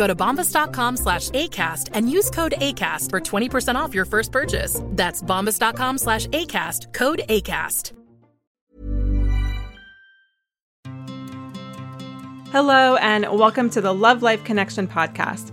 Go to bombas.com slash ACAST and use code ACAST for 20% off your first purchase. That's bombas.com slash ACAST, code ACAST. Hello, and welcome to the Love Life Connection podcast,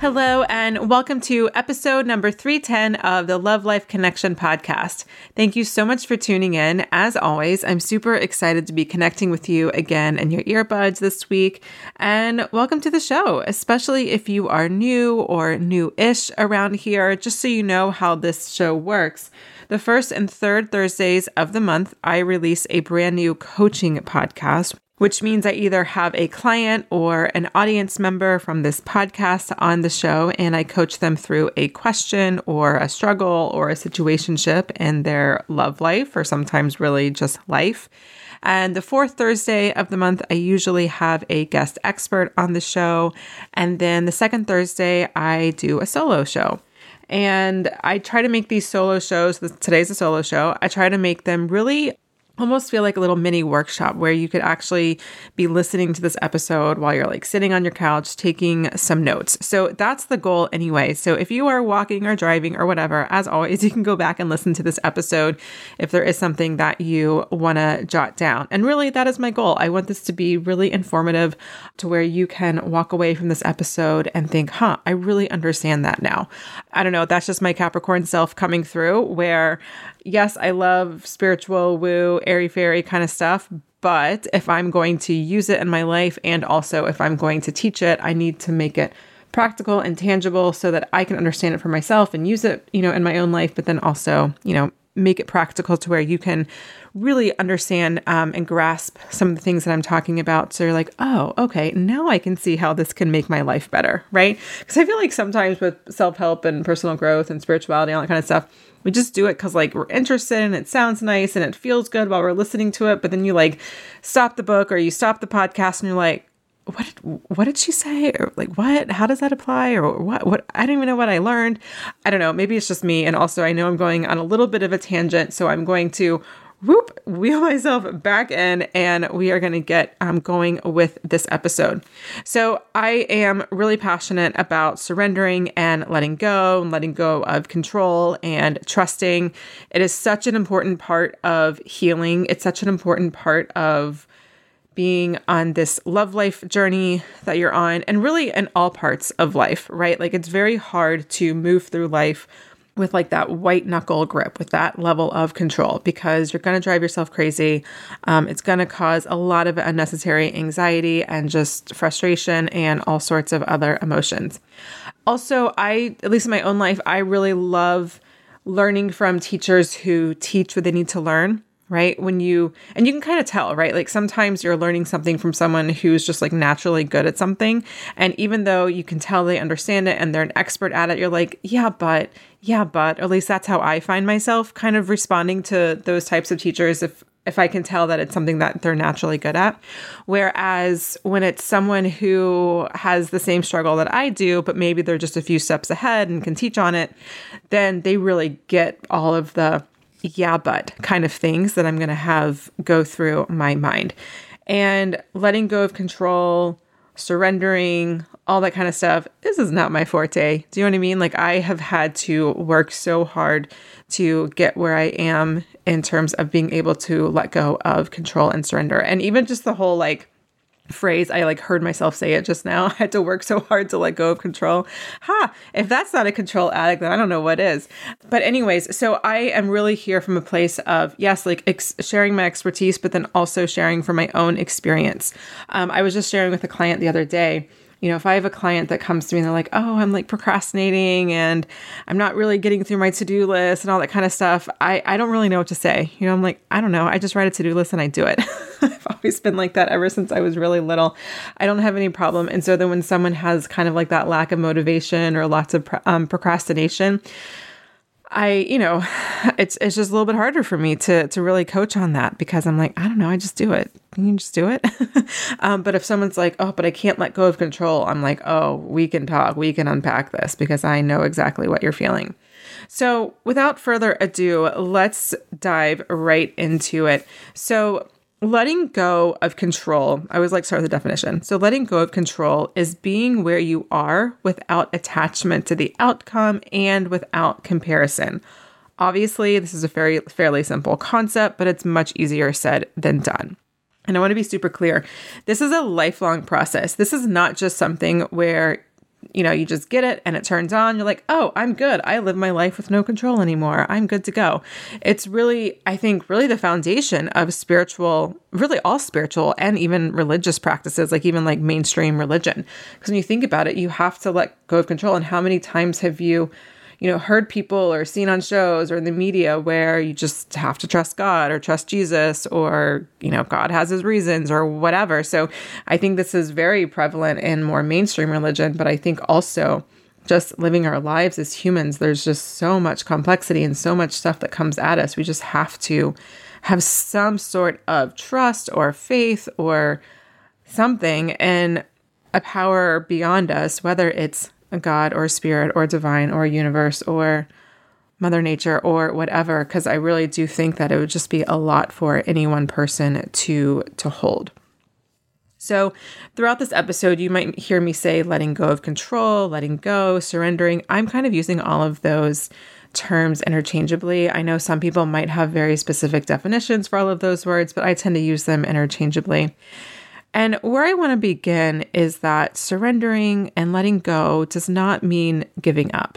Hello, and welcome to episode number 310 of the Love Life Connection podcast. Thank you so much for tuning in. As always, I'm super excited to be connecting with you again in your earbuds this week. And welcome to the show, especially if you are new or new ish around here, just so you know how this show works. The first and third Thursdays of the month, I release a brand new coaching podcast which means I either have a client or an audience member from this podcast on the show, and I coach them through a question or a struggle or a situationship in their love life, or sometimes really just life. And the fourth Thursday of the month, I usually have a guest expert on the show. And then the second Thursday, I do a solo show. And I try to make these solo shows, today's a solo show, I try to make them really almost feel like a little mini workshop where you could actually be listening to this episode while you're like sitting on your couch taking some notes. So that's the goal anyway. So if you are walking or driving or whatever, as always, you can go back and listen to this episode if there is something that you want to jot down. And really, that is my goal. I want this to be really informative to where you can walk away from this episode and think, huh, I really understand that now. I don't know, that's just my Capricorn self coming through where yes, I love spiritual woo, airy fairy kind of stuff, but if I'm going to use it in my life and also if I'm going to teach it, I need to make it practical and tangible so that I can understand it for myself and use it, you know, in my own life, but then also, you know, make it practical to where you can really understand um, and grasp some of the things that I'm talking about. So you're like, oh, okay, now I can see how this can make my life better, right? Because I feel like sometimes with self help and personal growth and spirituality, all that kind of stuff, we just do it because like we're interested and it sounds nice and it feels good while we're listening to it. But then you like stop the book or you stop the podcast and you're like, what did, what did she say? Or like what? How does that apply? Or what? What? I don't even know what I learned. I don't know. Maybe it's just me. And also, I know I'm going on a little bit of a tangent, so I'm going to whoop, wheel myself back in, and we are going to get um, going with this episode. So, I am really passionate about surrendering and letting go, and letting go of control and trusting. It is such an important part of healing, it's such an important part of being on this love life journey that you're on, and really in all parts of life, right? Like, it's very hard to move through life with like that white knuckle grip, with that level of control, because you're going to drive yourself crazy. Um, it's going to cause a lot of unnecessary anxiety and just frustration and all sorts of other emotions. Also, I, at least in my own life, I really love learning from teachers who teach what they need to learn right? When you, and you can kind of tell, right? Like sometimes you're learning something from someone who's just like naturally good at something. And even though you can tell they understand it and they're an expert at it, you're like, yeah, but, yeah, but, or at least that's how I find myself kind of responding to those types of teachers if, if I can tell that it's something that they're naturally good at. Whereas when it's someone who has the same struggle that I do, but maybe they're just a few steps ahead and can teach on it, then they really get all of the yeah, but kind of things that I'm going to have go through my mind. And letting go of control, surrendering, all that kind of stuff, this is not my forte. Do you know what I mean? Like, I have had to work so hard to get where I am in terms of being able to let go of control and surrender. And even just the whole like, phrase. I like heard myself say it just now. I had to work so hard to let go of control. Ha, if that's not a control addict, then I don't know what is. But, anyways, so I am really here from a place of, yes, like ex- sharing my expertise, but then also sharing from my own experience. Um, I was just sharing with a client the other day you know, if I have a client that comes to me and they're like, oh, I'm like procrastinating and I'm not really getting through my to do list and all that kind of stuff, I, I don't really know what to say. You know, I'm like, I don't know. I just write a to do list and I do it. I've always been like that ever since I was really little. I don't have any problem. And so then when someone has kind of like that lack of motivation or lots of um, procrastination, I, you know, it's it's just a little bit harder for me to to really coach on that because I'm like, I don't know, I just do it. Can you just do it? um, but if someone's like, oh, but I can't let go of control, I'm like, oh, we can talk, we can unpack this because I know exactly what you're feeling. So, without further ado, let's dive right into it. So, Letting go of control, I always like to start with the definition. So, letting go of control is being where you are without attachment to the outcome and without comparison. Obviously, this is a very fairly simple concept, but it's much easier said than done. And I want to be super clear. This is a lifelong process. This is not just something where you know, you just get it and it turns on. You're like, oh, I'm good. I live my life with no control anymore. I'm good to go. It's really, I think, really the foundation of spiritual, really all spiritual and even religious practices, like even like mainstream religion. Because when you think about it, you have to let go of control. And how many times have you, you know, heard people or seen on shows or in the media where you just have to trust God or trust Jesus or, you know, God has his reasons or whatever. So I think this is very prevalent in more mainstream religion, but I think also just living our lives as humans, there's just so much complexity and so much stuff that comes at us. We just have to have some sort of trust or faith or something in a power beyond us, whether it's a god or a spirit or divine or a universe or mother nature or whatever because i really do think that it would just be a lot for any one person to to hold. So throughout this episode you might hear me say letting go of control letting go surrendering. I'm kind of using all of those terms interchangeably. I know some people might have very specific definitions for all of those words but i tend to use them interchangeably and where I want to begin is that surrendering and letting go does not mean giving up.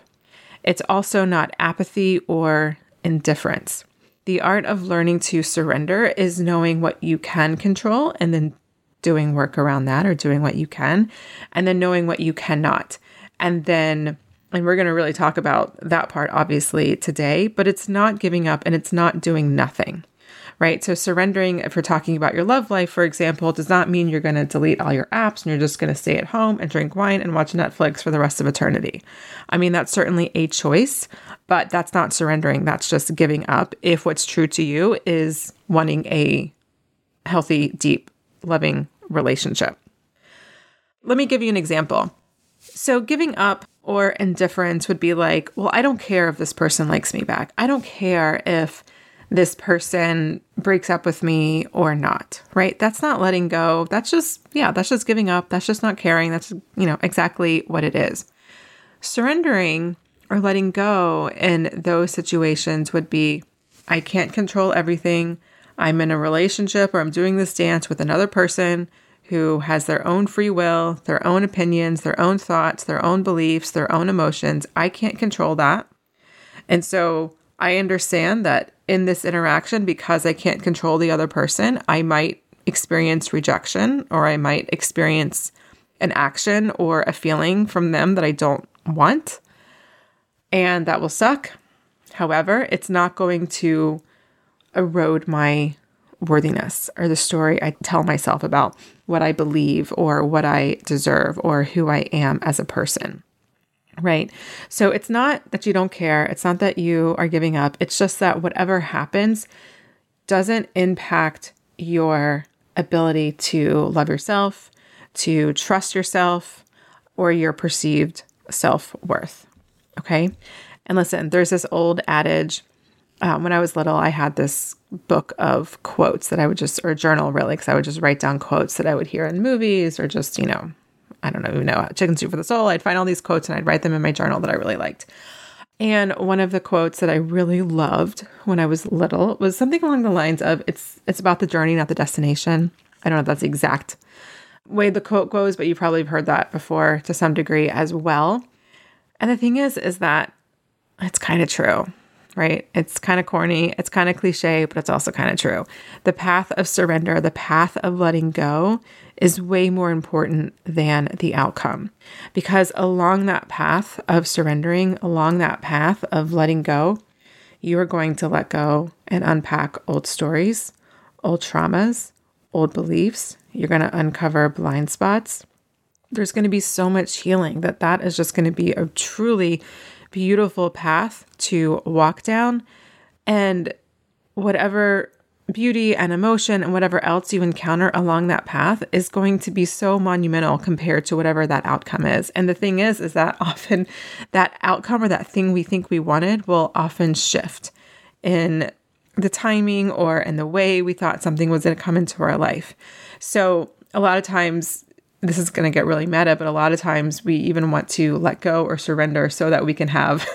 It's also not apathy or indifference. The art of learning to surrender is knowing what you can control and then doing work around that or doing what you can, and then knowing what you cannot. And then, and we're going to really talk about that part obviously today, but it's not giving up and it's not doing nothing right? So surrendering, if we're talking about your love life, for example, does not mean you're going to delete all your apps and you're just going to stay at home and drink wine and watch Netflix for the rest of eternity. I mean, that's certainly a choice, but that's not surrendering. That's just giving up if what's true to you is wanting a healthy, deep, loving relationship. Let me give you an example. So, giving up or indifference would be like, well, I don't care if this person likes me back. I don't care if this person breaks up with me or not, right? That's not letting go. That's just, yeah, that's just giving up. That's just not caring. That's, you know, exactly what it is. Surrendering or letting go in those situations would be I can't control everything. I'm in a relationship or I'm doing this dance with another person who has their own free will, their own opinions, their own thoughts, their own beliefs, their own emotions. I can't control that. And so I understand that in this interaction, because I can't control the other person, I might experience rejection or I might experience an action or a feeling from them that I don't want. And that will suck. However, it's not going to erode my worthiness or the story I tell myself about what I believe or what I deserve or who I am as a person. Right. So it's not that you don't care. It's not that you are giving up. It's just that whatever happens doesn't impact your ability to love yourself, to trust yourself, or your perceived self worth. Okay. And listen, there's this old adage. Um, when I was little, I had this book of quotes that I would just, or journal really, because I would just write down quotes that I would hear in movies or just, you know, I don't know, you know, chicken soup for the soul. I'd find all these quotes and I'd write them in my journal that I really liked. And one of the quotes that I really loved when I was little was something along the lines of it's it's about the journey, not the destination. I don't know if that's the exact way the quote goes, but you probably have heard that before to some degree as well. And the thing is, is that it's kind of true, right? It's kind of corny, it's kind of cliche, but it's also kind of true. The path of surrender, the path of letting go is way more important than the outcome. Because along that path of surrendering, along that path of letting go, you are going to let go and unpack old stories, old traumas, old beliefs. You're going to uncover blind spots. There's going to be so much healing that that is just going to be a truly beautiful path to walk down. And whatever beauty and emotion and whatever else you encounter along that path is going to be so monumental compared to whatever that outcome is. And the thing is, is that often that outcome or that thing we think we wanted will often shift in the timing or in the way we thought something was going to come into our life. So a lot of times, this is going to get really meta, but a lot of times we even want to let go or surrender so that we can have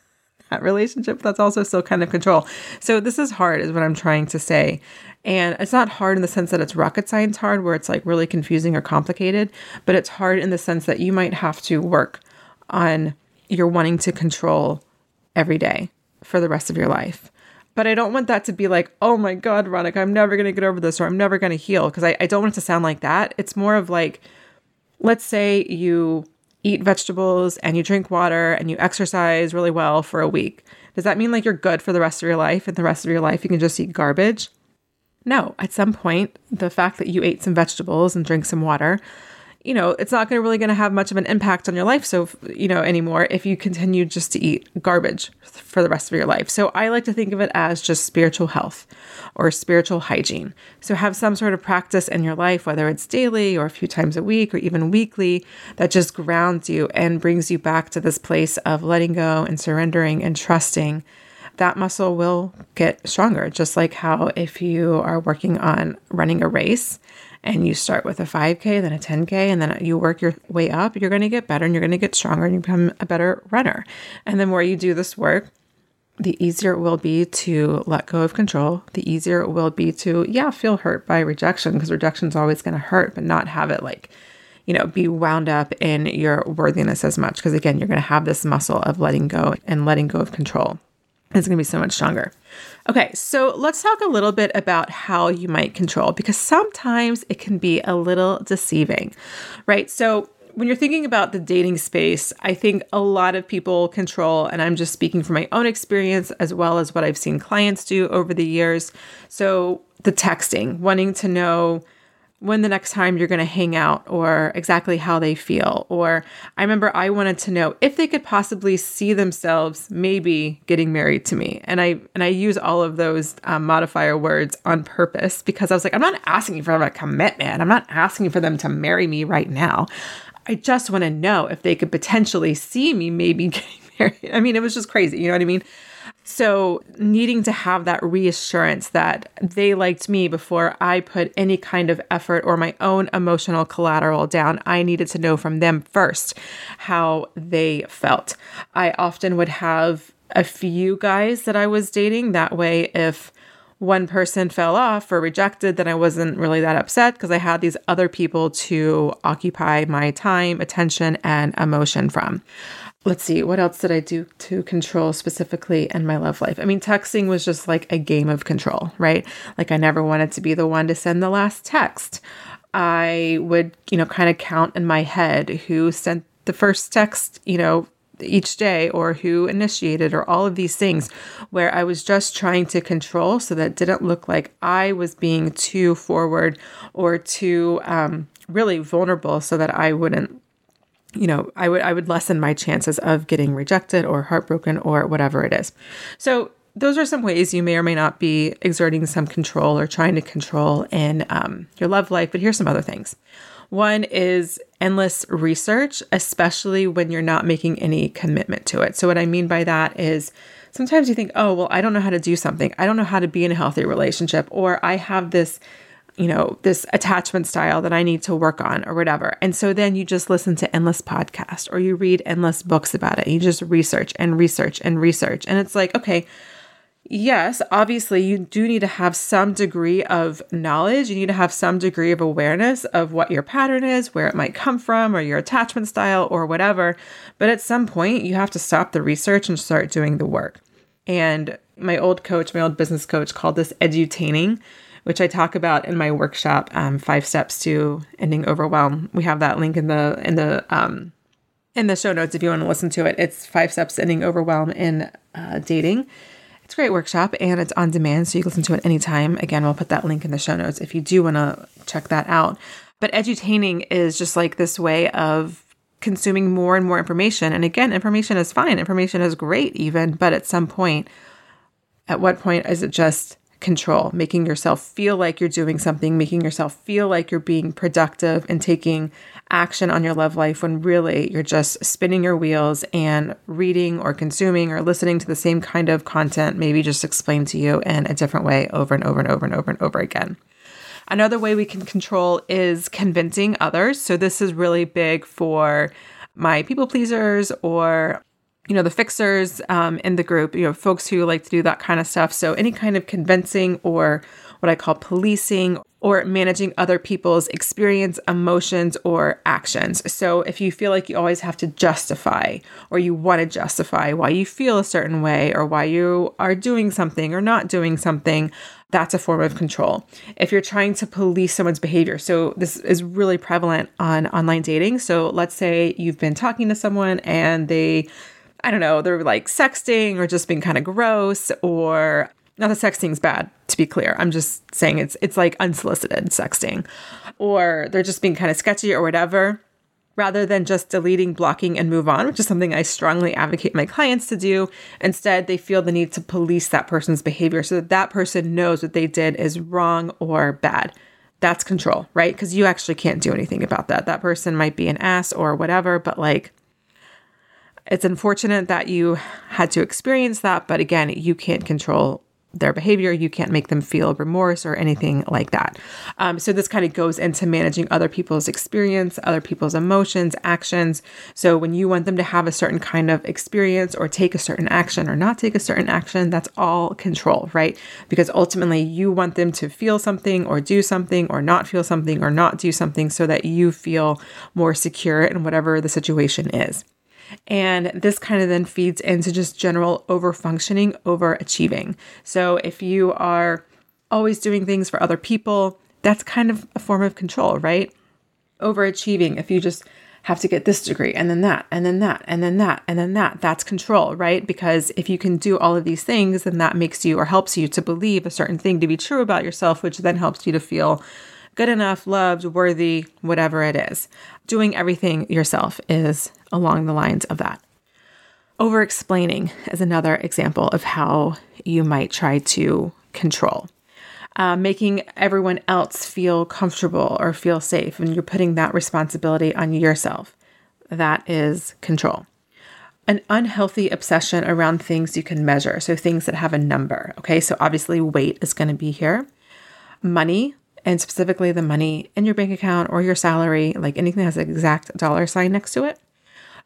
that relationship that's also still kind of control. So this is hard, is what I'm trying to say. And it's not hard in the sense that it's rocket science hard, where it's like really confusing or complicated, but it's hard in the sense that you might have to work on your wanting to control every day for the rest of your life. But I don't want that to be like, oh my God, Veronica, I'm never going to get over this or I'm never going to heal. Because I, I don't want it to sound like that. It's more of like, let's say you eat vegetables and you drink water and you exercise really well for a week. Does that mean like you're good for the rest of your life and the rest of your life you can just eat garbage? No, at some point, the fact that you ate some vegetables and drank some water you know, it's not going to really going to have much of an impact on your life. So, you know, anymore if you continue just to eat garbage for the rest of your life. So I like to think of it as just spiritual health or spiritual hygiene. So have some sort of practice in your life, whether it's daily or a few times a week or even weekly, that just grounds you and brings you back to this place of letting go and surrendering and trusting that muscle will get stronger. Just like how if you are working on running a race, and you start with a 5K, then a 10K, and then you work your way up, you're going to get better and you're going to get stronger and you become a better runner. And the more you do this work, the easier it will be to let go of control. The easier it will be to, yeah, feel hurt by rejection because rejection is always going to hurt, but not have it like, you know, be wound up in your worthiness as much. Because again, you're going to have this muscle of letting go and letting go of control. It's going to be so much stronger. Okay, so let's talk a little bit about how you might control because sometimes it can be a little deceiving, right? So, when you're thinking about the dating space, I think a lot of people control, and I'm just speaking from my own experience as well as what I've seen clients do over the years. So, the texting, wanting to know when the next time you're going to hang out or exactly how they feel. Or I remember I wanted to know if they could possibly see themselves maybe getting married to me. And I and I use all of those um, modifier words on purpose because I was like, I'm not asking for a commitment. I'm not asking for them to marry me right now. I just want to know if they could potentially see me maybe getting married. I mean, it was just crazy. You know what I mean? So, needing to have that reassurance that they liked me before I put any kind of effort or my own emotional collateral down, I needed to know from them first how they felt. I often would have a few guys that I was dating. That way, if one person fell off or rejected, then I wasn't really that upset because I had these other people to occupy my time, attention, and emotion from let's see, what else did I do to control specifically in my love life? I mean, texting was just like a game of control, right? Like I never wanted to be the one to send the last text. I would, you know, kind of count in my head who sent the first text, you know, each day or who initiated or all of these things where I was just trying to control so that didn't look like I was being too forward or too um, really vulnerable so that I wouldn't you know i would i would lessen my chances of getting rejected or heartbroken or whatever it is. So those are some ways you may or may not be exerting some control or trying to control in um, your love life but here's some other things. One is endless research especially when you're not making any commitment to it. So what i mean by that is sometimes you think oh well i don't know how to do something. I don't know how to be in a healthy relationship or i have this you know, this attachment style that I need to work on or whatever. And so then you just listen to endless podcasts or you read endless books about it. You just research and research and research. And it's like, okay, yes, obviously you do need to have some degree of knowledge. You need to have some degree of awareness of what your pattern is, where it might come from, or your attachment style or whatever. But at some point, you have to stop the research and start doing the work. And my old coach, my old business coach, called this edutaining which I talk about in my workshop, um, Five Steps to Ending Overwhelm. We have that link in the in the um, in the show notes if you want to listen to it. It's Five Steps to Ending Overwhelm in uh, Dating. It's a great workshop and it's on demand, so you can listen to it anytime. Again, we'll put that link in the show notes if you do want to check that out. But edutaining is just like this way of consuming more and more information. And again, information is fine, information is great, even, but at some point, at what point is it just control, making yourself feel like you're doing something, making yourself feel like you're being productive and taking action on your love life when really you're just spinning your wheels and reading or consuming or listening to the same kind of content, maybe just explained to you in a different way over and over and over and over and over again. Another way we can control is convincing others. So, this is really big for my people pleasers or you know, the fixers um, in the group, you know, folks who like to do that kind of stuff. So any kind of convincing or what I call policing or managing other people's experience, emotions, or actions. So if you feel like you always have to justify or you want to justify why you feel a certain way or why you are doing something or not doing something, that's a form of control. If you're trying to police someone's behavior, so this is really prevalent on online dating. So let's say you've been talking to someone and they I don't know, they're like sexting or just being kind of gross or not that sexting's bad, to be clear. I'm just saying it's it's like unsolicited sexting. Or they're just being kind of sketchy or whatever. Rather than just deleting, blocking, and move on, which is something I strongly advocate my clients to do. Instead, they feel the need to police that person's behavior so that that person knows what they did is wrong or bad. That's control, right? Because you actually can't do anything about that. That person might be an ass or whatever, but like it's unfortunate that you had to experience that, but again, you can't control their behavior. You can't make them feel remorse or anything like that. Um, so, this kind of goes into managing other people's experience, other people's emotions, actions. So, when you want them to have a certain kind of experience or take a certain action or not take a certain action, that's all control, right? Because ultimately, you want them to feel something or do something or not feel something or not do something so that you feel more secure in whatever the situation is. And this kind of then feeds into just general over functioning, overachieving. So if you are always doing things for other people, that's kind of a form of control, right? Overachieving, if you just have to get this degree and then that and then that and then that and then that, that's control, right? Because if you can do all of these things, then that makes you or helps you to believe a certain thing to be true about yourself, which then helps you to feel good enough, loved, worthy, whatever it is. Doing everything yourself is along the lines of that. Over explaining is another example of how you might try to control. Uh, making everyone else feel comfortable or feel safe, and you're putting that responsibility on yourself. That is control. An unhealthy obsession around things you can measure, so things that have a number. Okay, so obviously weight is going to be here. Money, and specifically the money in your bank account or your salary, like anything that has an exact dollar sign next to it.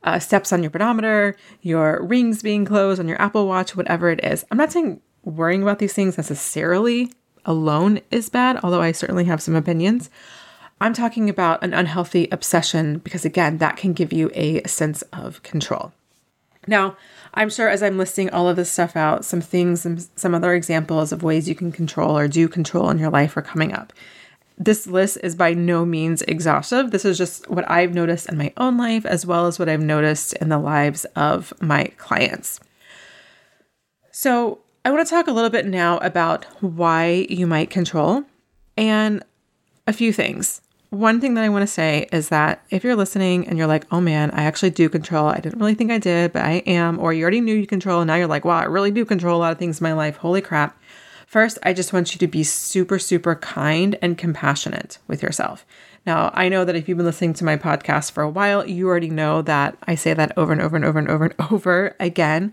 Uh, steps on your pedometer, your rings being closed on your Apple Watch, whatever it is. I'm not saying worrying about these things necessarily alone is bad, although I certainly have some opinions. I'm talking about an unhealthy obsession because, again, that can give you a sense of control. Now, I'm sure as I'm listing all of this stuff out, some things and some other examples of ways you can control or do control in your life are coming up. this list is by no means exhaustive. This is just what I've noticed in my own life, as well as what I've noticed in the lives of my clients. So, I want to talk a little bit now about why you might control and a few things. One thing that I want to say is that if you're listening and you're like, oh man, I actually do control, I didn't really think I did, but I am, or you already knew you control, and now you're like, wow, I really do control a lot of things in my life. Holy crap. First, I just want you to be super, super kind and compassionate with yourself. Now, I know that if you've been listening to my podcast for a while, you already know that I say that over and over and over and over and over again.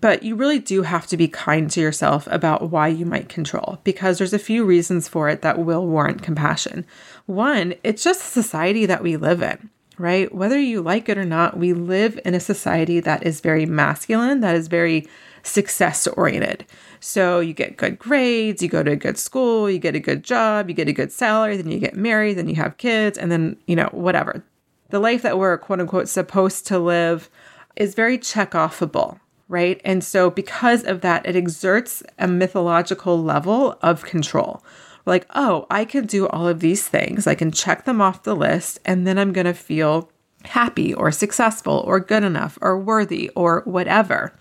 But you really do have to be kind to yourself about why you might control because there's a few reasons for it that will warrant compassion. One, it's just the society that we live in right? Whether you like it or not, we live in a society that is very masculine, that is very success oriented. So you get good grades, you go to a good school, you get a good job, you get a good salary, then you get married, then you have kids, and then, you know, whatever. The life that we're quote unquote supposed to live is very check offable, right? And so because of that, it exerts a mythological level of control. like, oh, I can do all of these things. I can check them off the list, and then I'm going to feel happy or successful or good enough or worthy or whatever.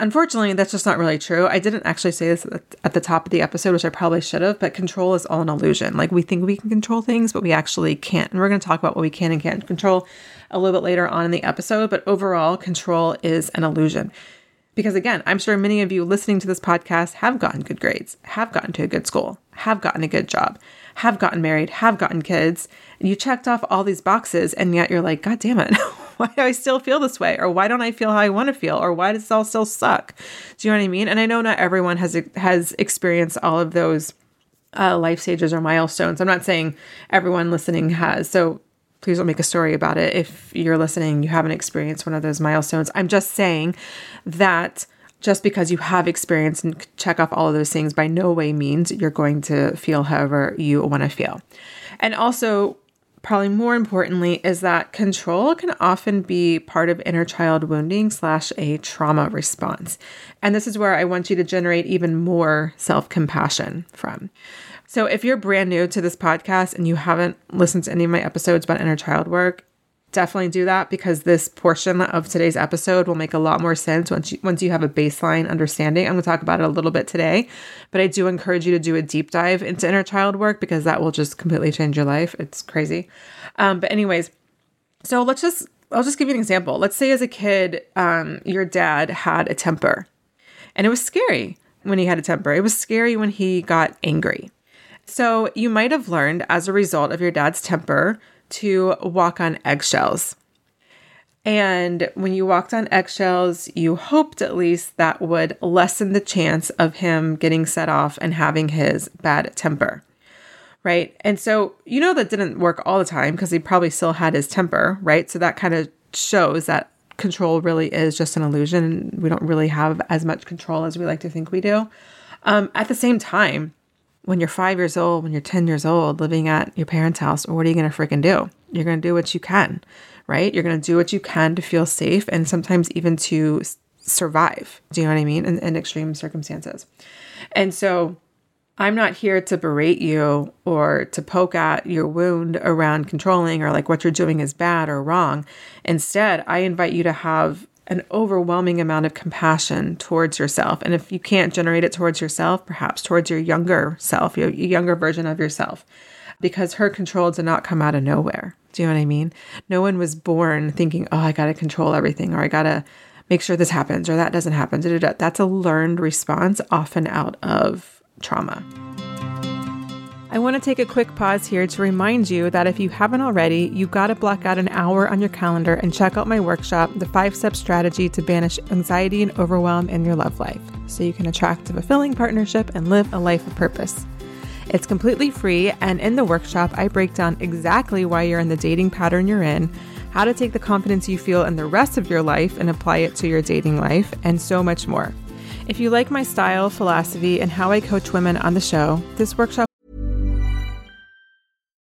Unfortunately, that's just not really true. I didn't actually say this at the top of the episode, which I probably should have, but control is all an illusion. Like we think we can control things, but we actually can't. And we're going to talk about what we can and can't control a little bit later on in the episode. But overall, control is an illusion. Because again, I'm sure many of you listening to this podcast have gotten good grades, have gotten to a good school, have gotten a good job, have gotten married, have gotten kids, and you checked off all these boxes, and yet you're like, God damn it, why do I still feel this way? Or why don't I feel how I want to feel? Or why does it all still suck? Do you know what I mean? And I know not everyone has has experienced all of those uh, life stages or milestones. I'm not saying everyone listening has. So please don't make a story about it if you're listening, you haven't experienced one of those milestones. I'm just saying that just because you have experience and check off all of those things by no way means you're going to feel however you want to feel. And also, probably more importantly is that control can often be part of inner child wounding slash a trauma response. And this is where i want you to generate even more self-compassion from. So if you're brand new to this podcast and you haven't listened to any of my episodes about inner child work definitely do that because this portion of today's episode will make a lot more sense once you once you have a baseline understanding. I'm going to talk about it a little bit today, but I do encourage you to do a deep dive into inner child work because that will just completely change your life. It's crazy. Um, but anyways, so let's just I'll just give you an example. Let's say as a kid, um, your dad had a temper, and it was scary when he had a temper. It was scary when he got angry. So you might have learned as a result of your dad's temper to walk on eggshells. And when you walked on eggshells, you hoped at least that would lessen the chance of him getting set off and having his bad temper. Right. And so, you know, that didn't work all the time because he probably still had his temper. Right. So that kind of shows that control really is just an illusion. We don't really have as much control as we like to think we do. Um, at the same time, when you're five years old, when you're 10 years old, living at your parents' house, what are you going to freaking do? You're going to do what you can, right? You're going to do what you can to feel safe and sometimes even to survive. Do you know what I mean? In, in extreme circumstances. And so I'm not here to berate you or to poke at your wound around controlling or like what you're doing is bad or wrong. Instead, I invite you to have an overwhelming amount of compassion towards yourself. And if you can't generate it towards yourself, perhaps towards your younger self, your younger version of yourself, because her control did not come out of nowhere. Do you know what I mean? No one was born thinking, oh, I got to control everything or I got to make sure this happens or that doesn't happen. That's a learned response, often out of trauma. I want to take a quick pause here to remind you that if you haven't already, you've got to block out an hour on your calendar and check out my workshop, The Five Step Strategy to Banish Anxiety and Overwhelm in Your Love Life, so you can attract a fulfilling partnership and live a life of purpose. It's completely free, and in the workshop, I break down exactly why you're in the dating pattern you're in, how to take the confidence you feel in the rest of your life and apply it to your dating life, and so much more. If you like my style, philosophy, and how I coach women on the show, this workshop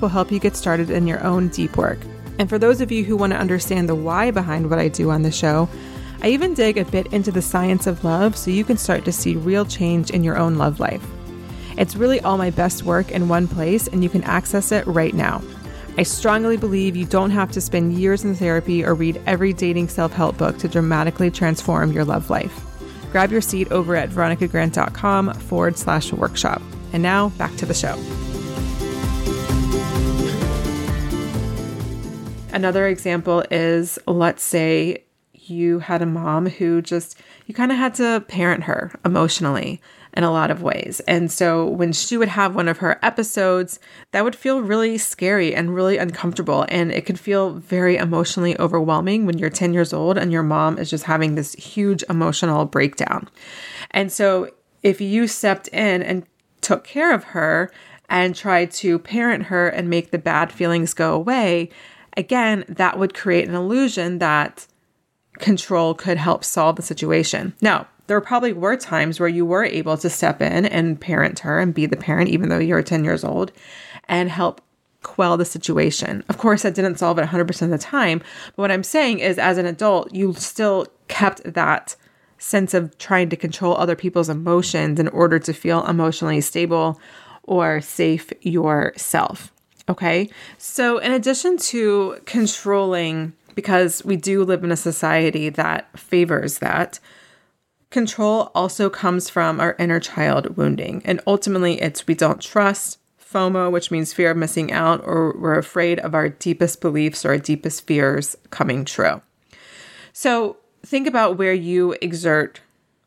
Will help you get started in your own deep work. And for those of you who want to understand the why behind what I do on the show, I even dig a bit into the science of love so you can start to see real change in your own love life. It's really all my best work in one place, and you can access it right now. I strongly believe you don't have to spend years in therapy or read every dating self help book to dramatically transform your love life. Grab your seat over at veronicagrant.com forward slash workshop. And now back to the show. Another example is let's say you had a mom who just, you kind of had to parent her emotionally in a lot of ways. And so when she would have one of her episodes, that would feel really scary and really uncomfortable. And it could feel very emotionally overwhelming when you're 10 years old and your mom is just having this huge emotional breakdown. And so if you stepped in and took care of her and tried to parent her and make the bad feelings go away, again, that would create an illusion that control could help solve the situation. Now, there probably were times where you were able to step in and parent her and be the parent, even though you're 10 years old, and help quell the situation. Of course, that didn't solve it 100% of the time. But what I'm saying is, as an adult, you still kept that sense of trying to control other people's emotions in order to feel emotionally stable or safe yourself. Okay. So, in addition to controlling, because we do live in a society that favors that, control also comes from our inner child wounding. And ultimately, it's we don't trust, FOMO, which means fear of missing out, or we're afraid of our deepest beliefs or our deepest fears coming true. So, think about where you exert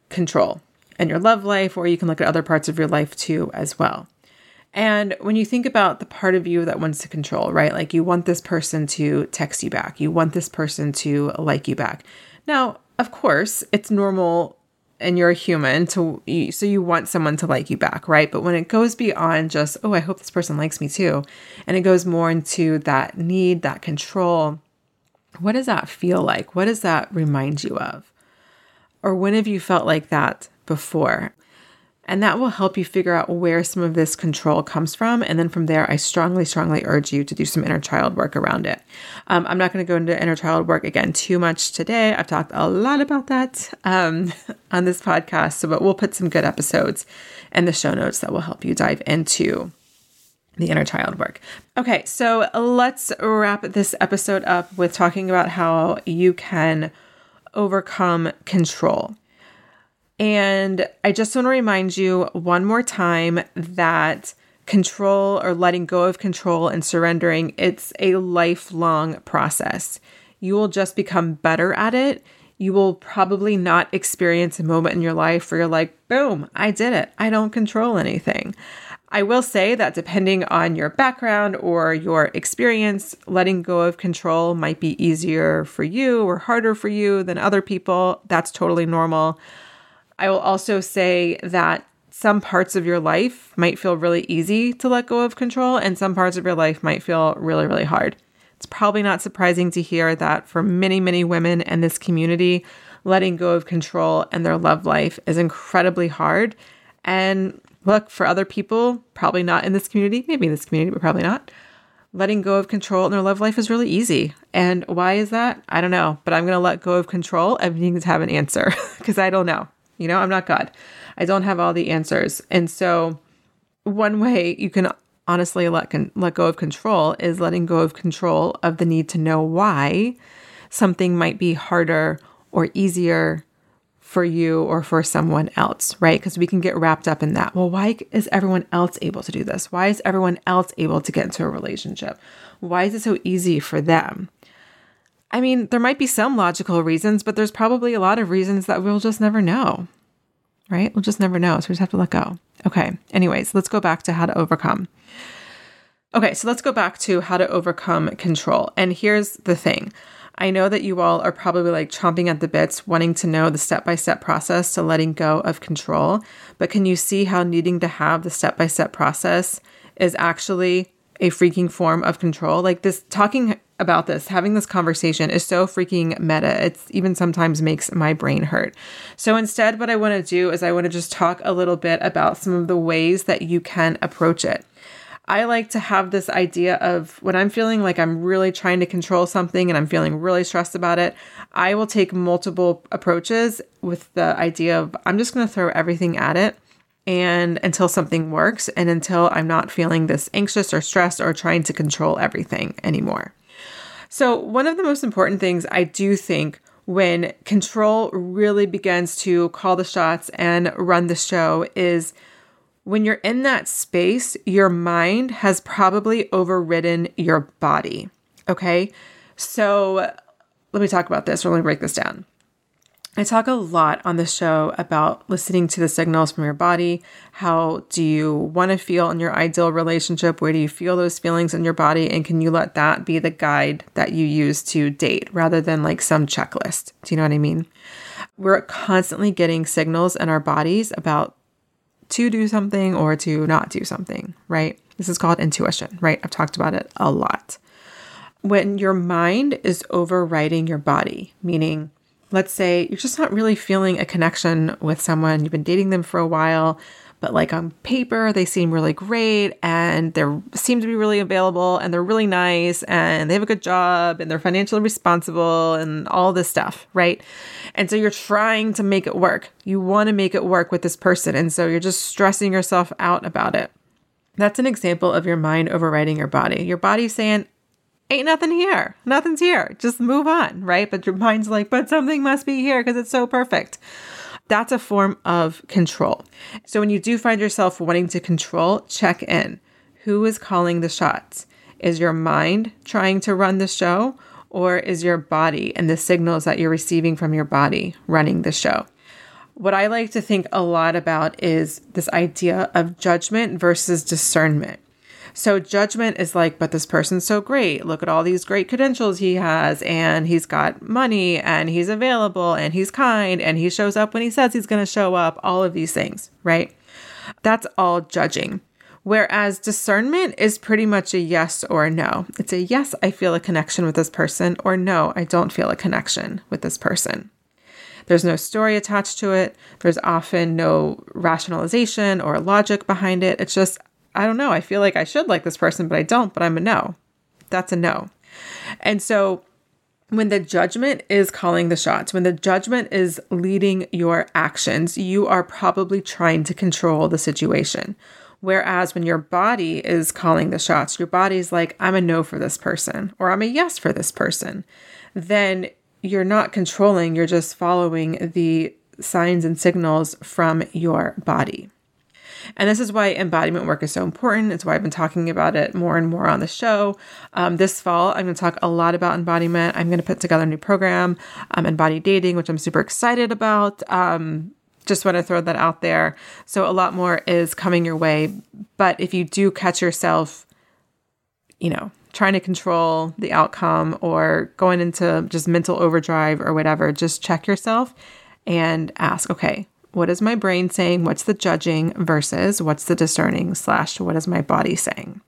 control in your love life, or you can look at other parts of your life too, as well. And when you think about the part of you that wants to control, right? Like you want this person to text you back, you want this person to like you back. Now, of course, it's normal and you're a human to so you want someone to like you back, right? But when it goes beyond just, oh, I hope this person likes me too, and it goes more into that need, that control, what does that feel like? What does that remind you of? Or when have you felt like that before? And that will help you figure out where some of this control comes from. And then from there, I strongly, strongly urge you to do some inner child work around it. Um, I'm not going to go into inner child work again too much today. I've talked a lot about that um, on this podcast. So, but we'll put some good episodes in the show notes that will help you dive into the inner child work. Okay, so let's wrap this episode up with talking about how you can overcome control. And I just want to remind you one more time that control or letting go of control and surrendering, it's a lifelong process. You will just become better at it. You will probably not experience a moment in your life where you're like, boom, I did it. I don't control anything. I will say that depending on your background or your experience, letting go of control might be easier for you or harder for you than other people. That's totally normal. I will also say that some parts of your life might feel really easy to let go of control, and some parts of your life might feel really, really hard. It's probably not surprising to hear that for many, many women in this community, letting go of control and their love life is incredibly hard. And look, for other people, probably not in this community, maybe in this community, but probably not. Letting go of control in their love life is really easy. And why is that? I don't know, but I'm going to let go of control and needs to have an answer because I don't know. You know, I'm not God. I don't have all the answers. And so, one way you can honestly let con- let go of control is letting go of control of the need to know why something might be harder or easier for you or for someone else, right? Because we can get wrapped up in that. Well, why is everyone else able to do this? Why is everyone else able to get into a relationship? Why is it so easy for them? I mean, there might be some logical reasons, but there's probably a lot of reasons that we'll just never know, right? We'll just never know. So we just have to let go. Okay. Anyways, let's go back to how to overcome. Okay. So let's go back to how to overcome control. And here's the thing I know that you all are probably like chomping at the bits, wanting to know the step by step process to letting go of control. But can you see how needing to have the step by step process is actually a freaking form of control? Like this, talking about this, having this conversation is so freaking meta. It's even sometimes makes my brain hurt. So instead, what I want to do is I want to just talk a little bit about some of the ways that you can approach it. I like to have this idea of when I'm feeling like I'm really trying to control something and I'm feeling really stressed about it, I will take multiple approaches with the idea of I'm just going to throw everything at it and until something works and until I'm not feeling this anxious or stressed or trying to control everything anymore. So, one of the most important things I do think when control really begins to call the shots and run the show is when you're in that space, your mind has probably overridden your body. Okay. So let me talk about this, or let me break this down. I talk a lot on the show about listening to the signals from your body. How do you want to feel in your ideal relationship? Where do you feel those feelings in your body? And can you let that be the guide that you use to date rather than like some checklist? Do you know what I mean? We're constantly getting signals in our bodies about to do something or to not do something, right? This is called intuition, right? I've talked about it a lot. When your mind is overriding your body, meaning, let's say you're just not really feeling a connection with someone, you've been dating them for a while, but like on paper they seem really great and they seem to be really available and they're really nice and they have a good job and they're financially responsible and all this stuff right? And so you're trying to make it work. You want to make it work with this person and so you're just stressing yourself out about it. That's an example of your mind overriding your body. Your body's saying ain't nothing here nothing's here just move on right but your mind's like but something must be here because it's so perfect that's a form of control. So when you do find yourself wanting to control, check in. Who is calling the shots? Is your mind trying to run the show, or is your body and the signals that you're receiving from your body running the show? What I like to think a lot about is this idea of judgment versus discernment. So judgment is like, but this person's so great. Look at all these great credentials he has, and he's got money, and he's available, and he's kind, and he shows up when he says he's going to show up, all of these things, right? That's all judging. Whereas discernment is pretty much a yes or a no. It's a yes, I feel a connection with this person, or no, I don't feel a connection with this person. There's no story attached to it. There's often no rationalization or logic behind it. It's just, I don't know. I feel like I should like this person, but I don't, but I'm a no. That's a no. And so when the judgment is calling the shots, when the judgment is leading your actions, you are probably trying to control the situation. Whereas when your body is calling the shots, your body's like, I'm a no for this person, or I'm a yes for this person, then you're not controlling, you're just following the signs and signals from your body. And this is why embodiment work is so important. It's why I've been talking about it more and more on the show. Um, this fall, I'm going to talk a lot about embodiment. I'm going to put together a new program, um, Embodied Dating, which I'm super excited about. Um, just want to throw that out there. So, a lot more is coming your way. But if you do catch yourself, you know, trying to control the outcome or going into just mental overdrive or whatever, just check yourself and ask, okay, what is my brain saying? What's the judging versus what's the discerning slash what is my body saying?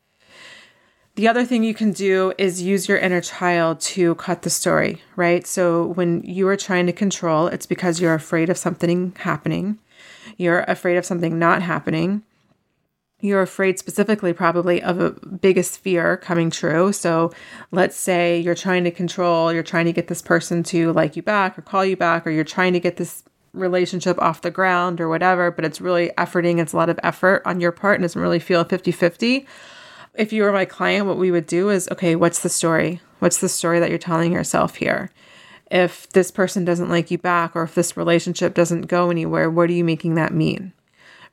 The other thing you can do is use your inner child to cut the story, right? So when you are trying to control, it's because you're afraid of something happening. You're afraid of something not happening. You're afraid specifically, probably, of a biggest fear coming true. So, let's say you're trying to control, you're trying to get this person to like you back or call you back, or you're trying to get this relationship off the ground or whatever, but it's really efforting. It's a lot of effort on your part and doesn't really feel 50 50. If you were my client, what we would do is okay, what's the story? What's the story that you're telling yourself here? if this person doesn't like you back or if this relationship doesn't go anywhere, what are you making that mean?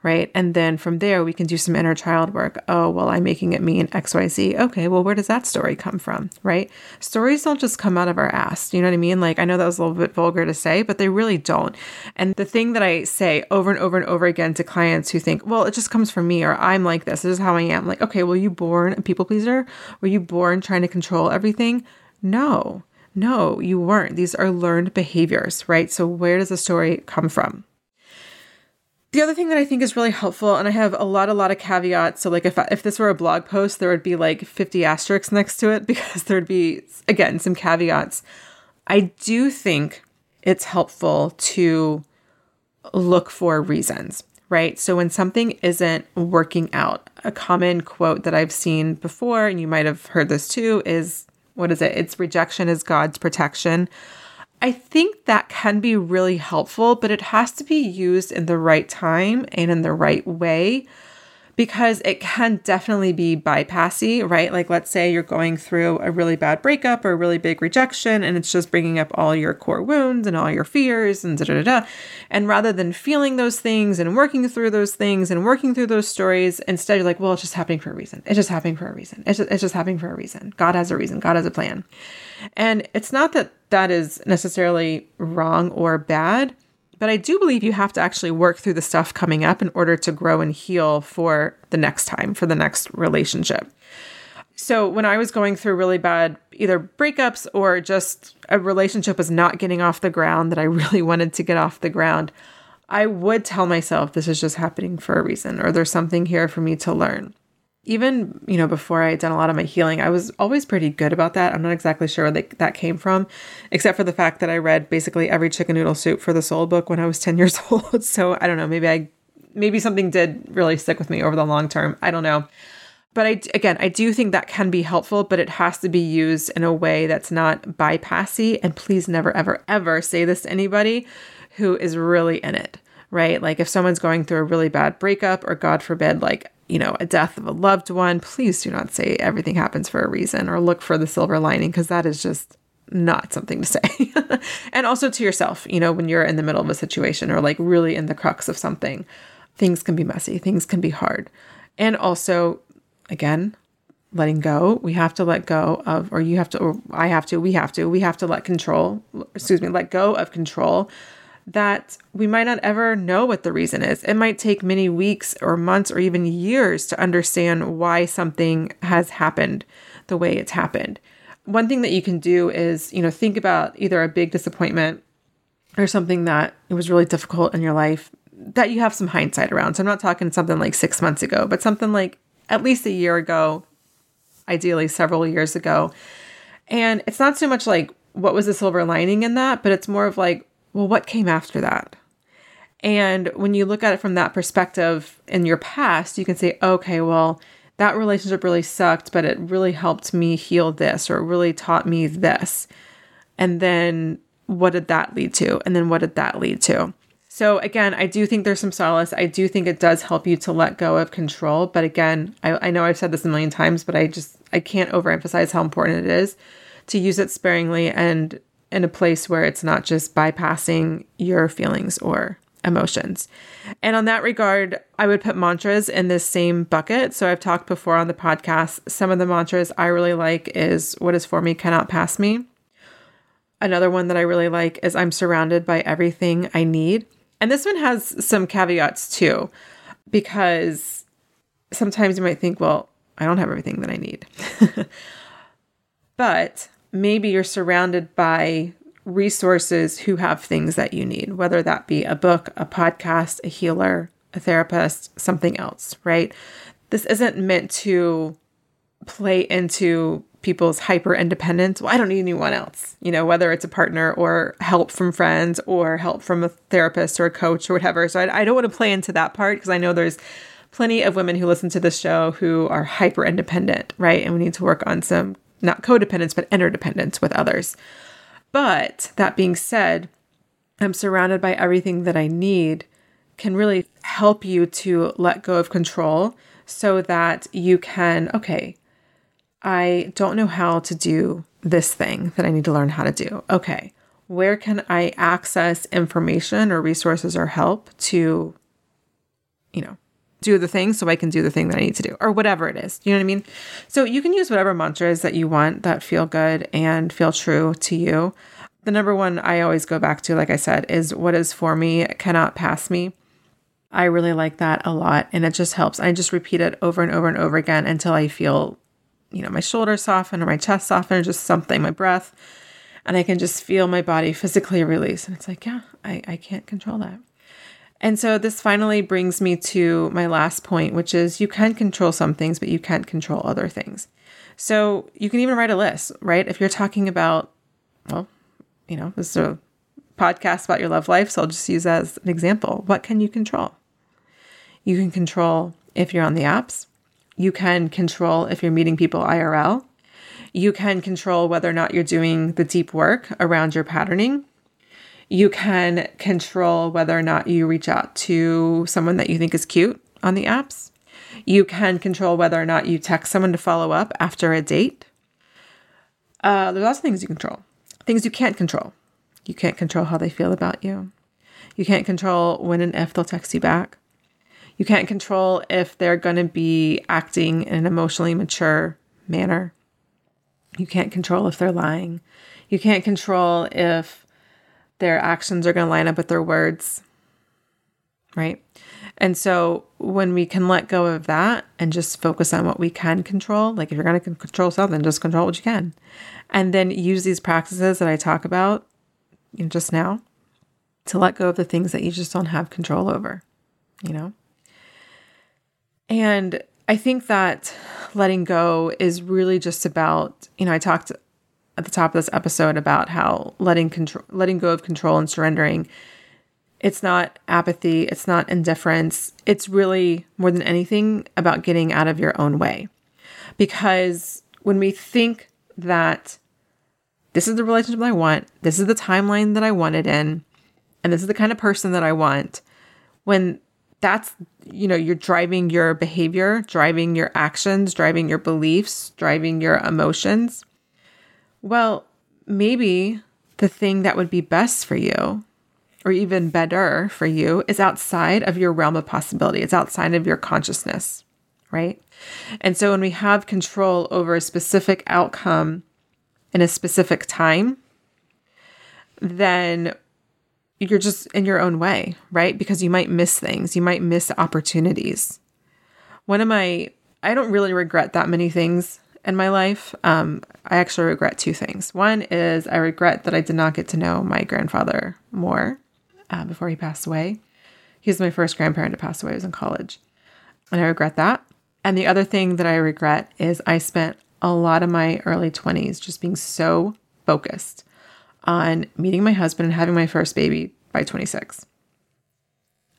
Right. And then from there, we can do some inner child work. Oh, well, I'm making it mean XYZ. Okay, well, where does that story come from? Right. Stories don't just come out of our ass. You know what I mean? Like, I know that was a little bit vulgar to say, but they really don't. And the thing that I say over and over and over again to clients who think, well, it just comes from me or I'm like this, this is how I am. Like, okay, were you born a people pleaser? Were you born trying to control everything? No. No, you weren't. These are learned behaviors, right? So, where does the story come from? The other thing that I think is really helpful, and I have a lot, a lot of caveats. So, like, if if this were a blog post, there would be like fifty asterisks next to it because there'd be again some caveats. I do think it's helpful to look for reasons, right? So when something isn't working out, a common quote that I've seen before, and you might have heard this too, is what is it? It's rejection is God's protection. I think that can be really helpful, but it has to be used in the right time and in the right way because it can definitely be bypassy, right? Like, let's say you're going through a really bad breakup or a really big rejection, and it's just bringing up all your core wounds and all your fears and da da da. And rather than feeling those things and working through those things and working through those stories, instead you're like, well, it's just happening for a reason. It's just happening for a reason. It's just, it's just happening for a reason. God has a reason. God has a plan. And it's not that that is necessarily wrong or bad but I do believe you have to actually work through the stuff coming up in order to grow and heal for the next time, for the next relationship. So when I was going through really bad either breakups or just a relationship was not getting off the ground that I really wanted to get off the ground, I would tell myself this is just happening for a reason or there's something here for me to learn even you know before i had done a lot of my healing i was always pretty good about that. I'm not exactly sure where they, that came from except for the fact that i read basically every chicken noodle soup for the soul book when i was 10 years old. So i don't know maybe i maybe something did really stick with me over the long term. I don't know. But i again i do think that can be helpful but it has to be used in a way that's not bypassy. And please never ever ever say this to anybody who is really in it right like if someone's going through a really bad breakup or god forbid like you know, a death of a loved one, please do not say everything happens for a reason or look for the silver lining because that is just not something to say. and also to yourself, you know, when you're in the middle of a situation or like really in the crux of something, things can be messy, things can be hard. And also, again, letting go. We have to let go of, or you have to, or I have to, we have to, we have to let control, excuse me, let go of control that we might not ever know what the reason is. It might take many weeks or months or even years to understand why something has happened the way it's happened. One thing that you can do is, you know, think about either a big disappointment or something that it was really difficult in your life that you have some hindsight around. So I'm not talking something like 6 months ago, but something like at least a year ago, ideally several years ago. And it's not so much like what was the silver lining in that, but it's more of like well, what came after that? And when you look at it from that perspective in your past, you can say, okay, well, that relationship really sucked, but it really helped me heal this or it really taught me this. And then what did that lead to? And then what did that lead to? So, again, I do think there's some solace. I do think it does help you to let go of control. But again, I, I know I've said this a million times, but I just, I can't overemphasize how important it is to use it sparingly and in a place where it's not just bypassing your feelings or emotions. And on that regard, I would put mantras in this same bucket. So I've talked before on the podcast. Some of the mantras I really like is what is for me cannot pass me. Another one that I really like is I'm surrounded by everything I need. And this one has some caveats too, because sometimes you might think, well, I don't have everything that I need. but maybe you're surrounded by resources who have things that you need, whether that be a book, a podcast, a healer, a therapist, something else, right? This isn't meant to play into people's hyper independence. Well, I don't need anyone else, you know, whether it's a partner or help from friends or help from a therapist or a coach or whatever. So I, I don't want to play into that part because I know there's plenty of women who listen to this show who are hyper independent, right? And we need to work on some not codependence, but interdependence with others. But that being said, I'm surrounded by everything that I need can really help you to let go of control so that you can, okay, I don't know how to do this thing that I need to learn how to do. Okay, where can I access information or resources or help to, you know, do the thing so I can do the thing that I need to do or whatever it is. You know what I mean? So you can use whatever mantras that you want that feel good and feel true to you. The number one I always go back to, like I said, is what is for me cannot pass me. I really like that a lot and it just helps. I just repeat it over and over and over again until I feel, you know, my shoulders soften or my chest soften or just something, my breath. And I can just feel my body physically release. And it's like, yeah, I, I can't control that. And so this finally brings me to my last point, which is you can control some things, but you can't control other things. So you can even write a list, right? If you're talking about, well, you know, this is a podcast about your love life. So I'll just use that as an example. What can you control? You can control if you're on the apps. You can control if you're meeting people IRL. You can control whether or not you're doing the deep work around your patterning you can control whether or not you reach out to someone that you think is cute on the apps. You can control whether or not you text someone to follow up after a date. Uh, there's lots of things you control. Things you can't control. You can't control how they feel about you. You can't control when and if they'll text you back. You can't control if they're going to be acting in an emotionally mature manner. You can't control if they're lying. You can't control if their actions are going to line up with their words. Right. And so when we can let go of that and just focus on what we can control, like if you're going to control something, just control what you can. And then use these practices that I talk about you know, just now to let go of the things that you just don't have control over, you know? And I think that letting go is really just about, you know, I talked at the top of this episode about how letting control, letting go of control and surrendering, it's not apathy, it's not indifference. It's really more than anything about getting out of your own way. Because when we think that this is the relationship I want, this is the timeline that I want it in, and this is the kind of person that I want, when that's you know you're driving your behavior driving your actions driving your beliefs driving your emotions well, maybe the thing that would be best for you, or even better for you, is outside of your realm of possibility. It's outside of your consciousness, right? And so when we have control over a specific outcome in a specific time, then you're just in your own way, right? Because you might miss things, you might miss opportunities. One of my, I don't really regret that many things in my life, um, I actually regret two things. One is I regret that I did not get to know my grandfather more uh, before he passed away. He was my first grandparent to pass away. I was in college. And I regret that. And the other thing that I regret is I spent a lot of my early 20s just being so focused on meeting my husband and having my first baby by 26.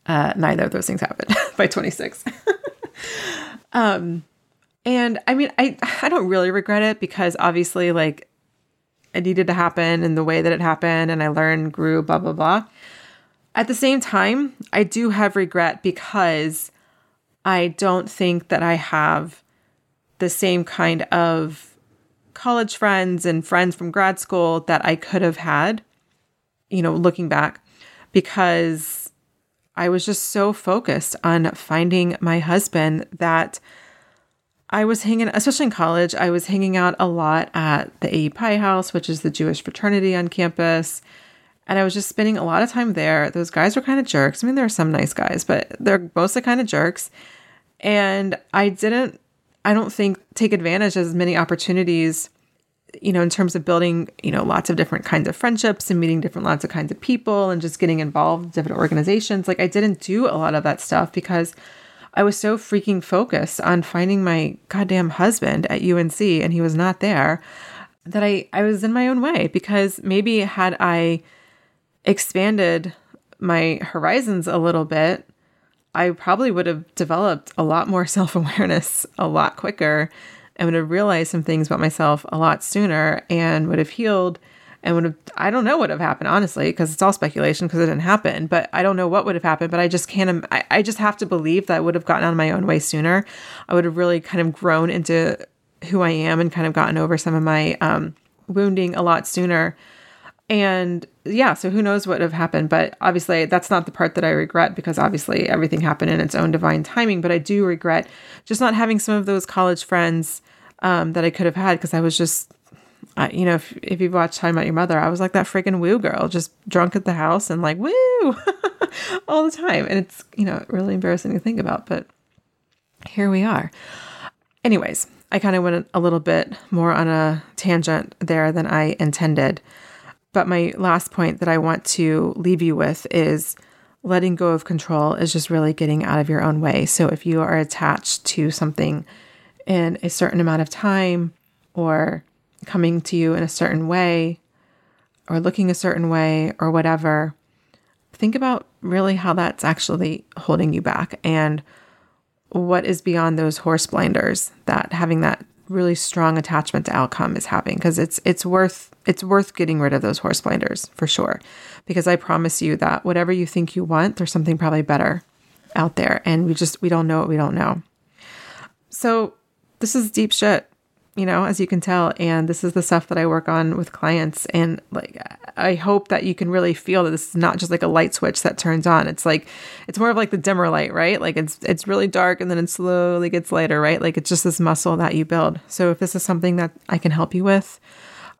Uh, neither of those things happened by 26. um, and I mean, I I don't really regret it because obviously like it needed to happen in the way that it happened and I learned, grew, blah blah blah. At the same time, I do have regret because I don't think that I have the same kind of college friends and friends from grad school that I could have had, you know, looking back, because I was just so focused on finding my husband that I was hanging, especially in college, I was hanging out a lot at the AE Pi House, which is the Jewish fraternity on campus. And I was just spending a lot of time there. Those guys were kind of jerks. I mean, there are some nice guys, but they're mostly kind of jerks. And I didn't, I don't think, take advantage of as many opportunities, you know, in terms of building, you know, lots of different kinds of friendships and meeting different lots of kinds of people and just getting involved in different organizations. Like I didn't do a lot of that stuff because I was so freaking focused on finding my goddamn husband at UNC and he was not there that I, I was in my own way because maybe had I expanded my horizons a little bit, I probably would have developed a lot more self awareness a lot quicker and would have realized some things about myself a lot sooner and would have healed and would have I don't know what would have happened honestly because it's all speculation because it didn't happen but I don't know what would have happened but I just can't I, I just have to believe that I would have gotten out of my own way sooner I would have really kind of grown into who I am and kind of gotten over some of my um, wounding a lot sooner And yeah, so who knows what would have happened. But obviously, that's not the part that I regret because obviously everything happened in its own divine timing. But I do regret just not having some of those college friends um, that I could have had because I was just, uh, you know, if, if you've watched How I Met Your Mother, I was like that freaking woo girl, just drunk at the house and like woo all the time. And it's, you know, really embarrassing to think about. But here we are. Anyways, I kind of went a little bit more on a tangent there than I intended. But my last point that I want to leave you with is letting go of control is just really getting out of your own way. So if you are attached to something in a certain amount of time or coming to you in a certain way or looking a certain way or whatever, think about really how that's actually holding you back and what is beyond those horse blinders that having that really strong attachment to outcome is having because it's it's worth it's worth getting rid of those horse blinders for sure. Because i promise you that whatever you think you want there's something probably better out there and we just we don't know what we don't know. So this is deep shit you know, as you can tell. And this is the stuff that I work on with clients. And like, I hope that you can really feel that this is not just like a light switch that turns on. It's like, it's more of like the dimmer light, right? Like it's, it's really dark and then it slowly gets lighter, right? Like it's just this muscle that you build. So if this is something that I can help you with,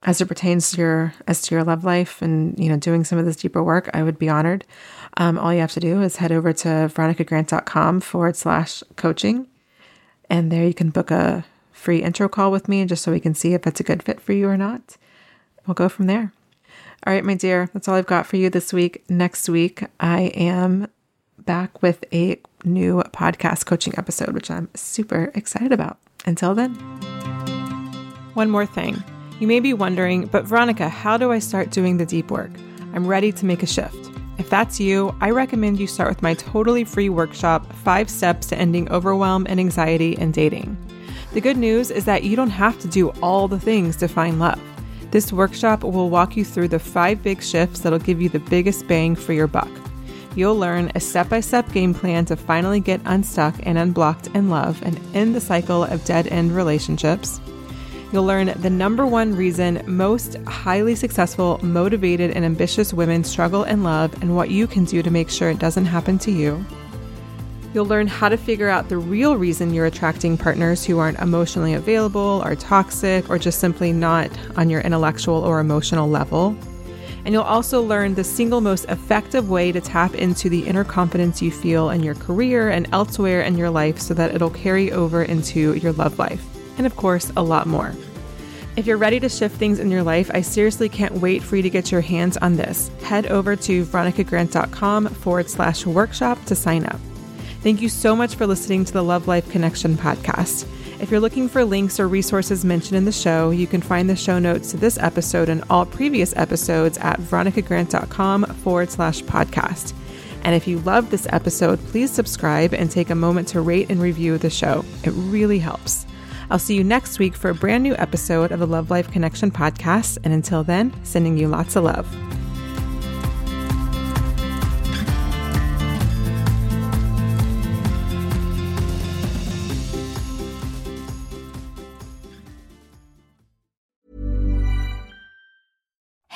as it pertains to your as to your love life and you know doing some of this deeper work i would be honored um, all you have to do is head over to veronicagrant.com forward slash coaching and there you can book a free intro call with me just so we can see if it's a good fit for you or not. We'll go from there. All right, my dear, that's all I've got for you this week. Next week, I am back with a new podcast coaching episode, which I'm super excited about. Until then, one more thing. You may be wondering, but Veronica, how do I start doing the deep work? I'm ready to make a shift. If that's you, I recommend you start with my totally free workshop, Five Steps to Ending Overwhelm and Anxiety in Dating. The good news is that you don't have to do all the things to find love. This workshop will walk you through the five big shifts that'll give you the biggest bang for your buck. You'll learn a step by step game plan to finally get unstuck and unblocked in love and end the cycle of dead end relationships. You'll learn the number one reason most highly successful, motivated, and ambitious women struggle in love and what you can do to make sure it doesn't happen to you. You'll learn how to figure out the real reason you're attracting partners who aren't emotionally available, are toxic, or just simply not on your intellectual or emotional level. And you'll also learn the single most effective way to tap into the inner confidence you feel in your career and elsewhere in your life so that it'll carry over into your love life. And of course, a lot more. If you're ready to shift things in your life, I seriously can't wait for you to get your hands on this. Head over to veronicagrant.com forward slash workshop to sign up. Thank you so much for listening to the Love Life Connection podcast. If you're looking for links or resources mentioned in the show, you can find the show notes to this episode and all previous episodes at veronicagrant.com forward slash podcast. And if you love this episode, please subscribe and take a moment to rate and review the show. It really helps. I'll see you next week for a brand new episode of the Love Life Connection podcast. And until then, sending you lots of love.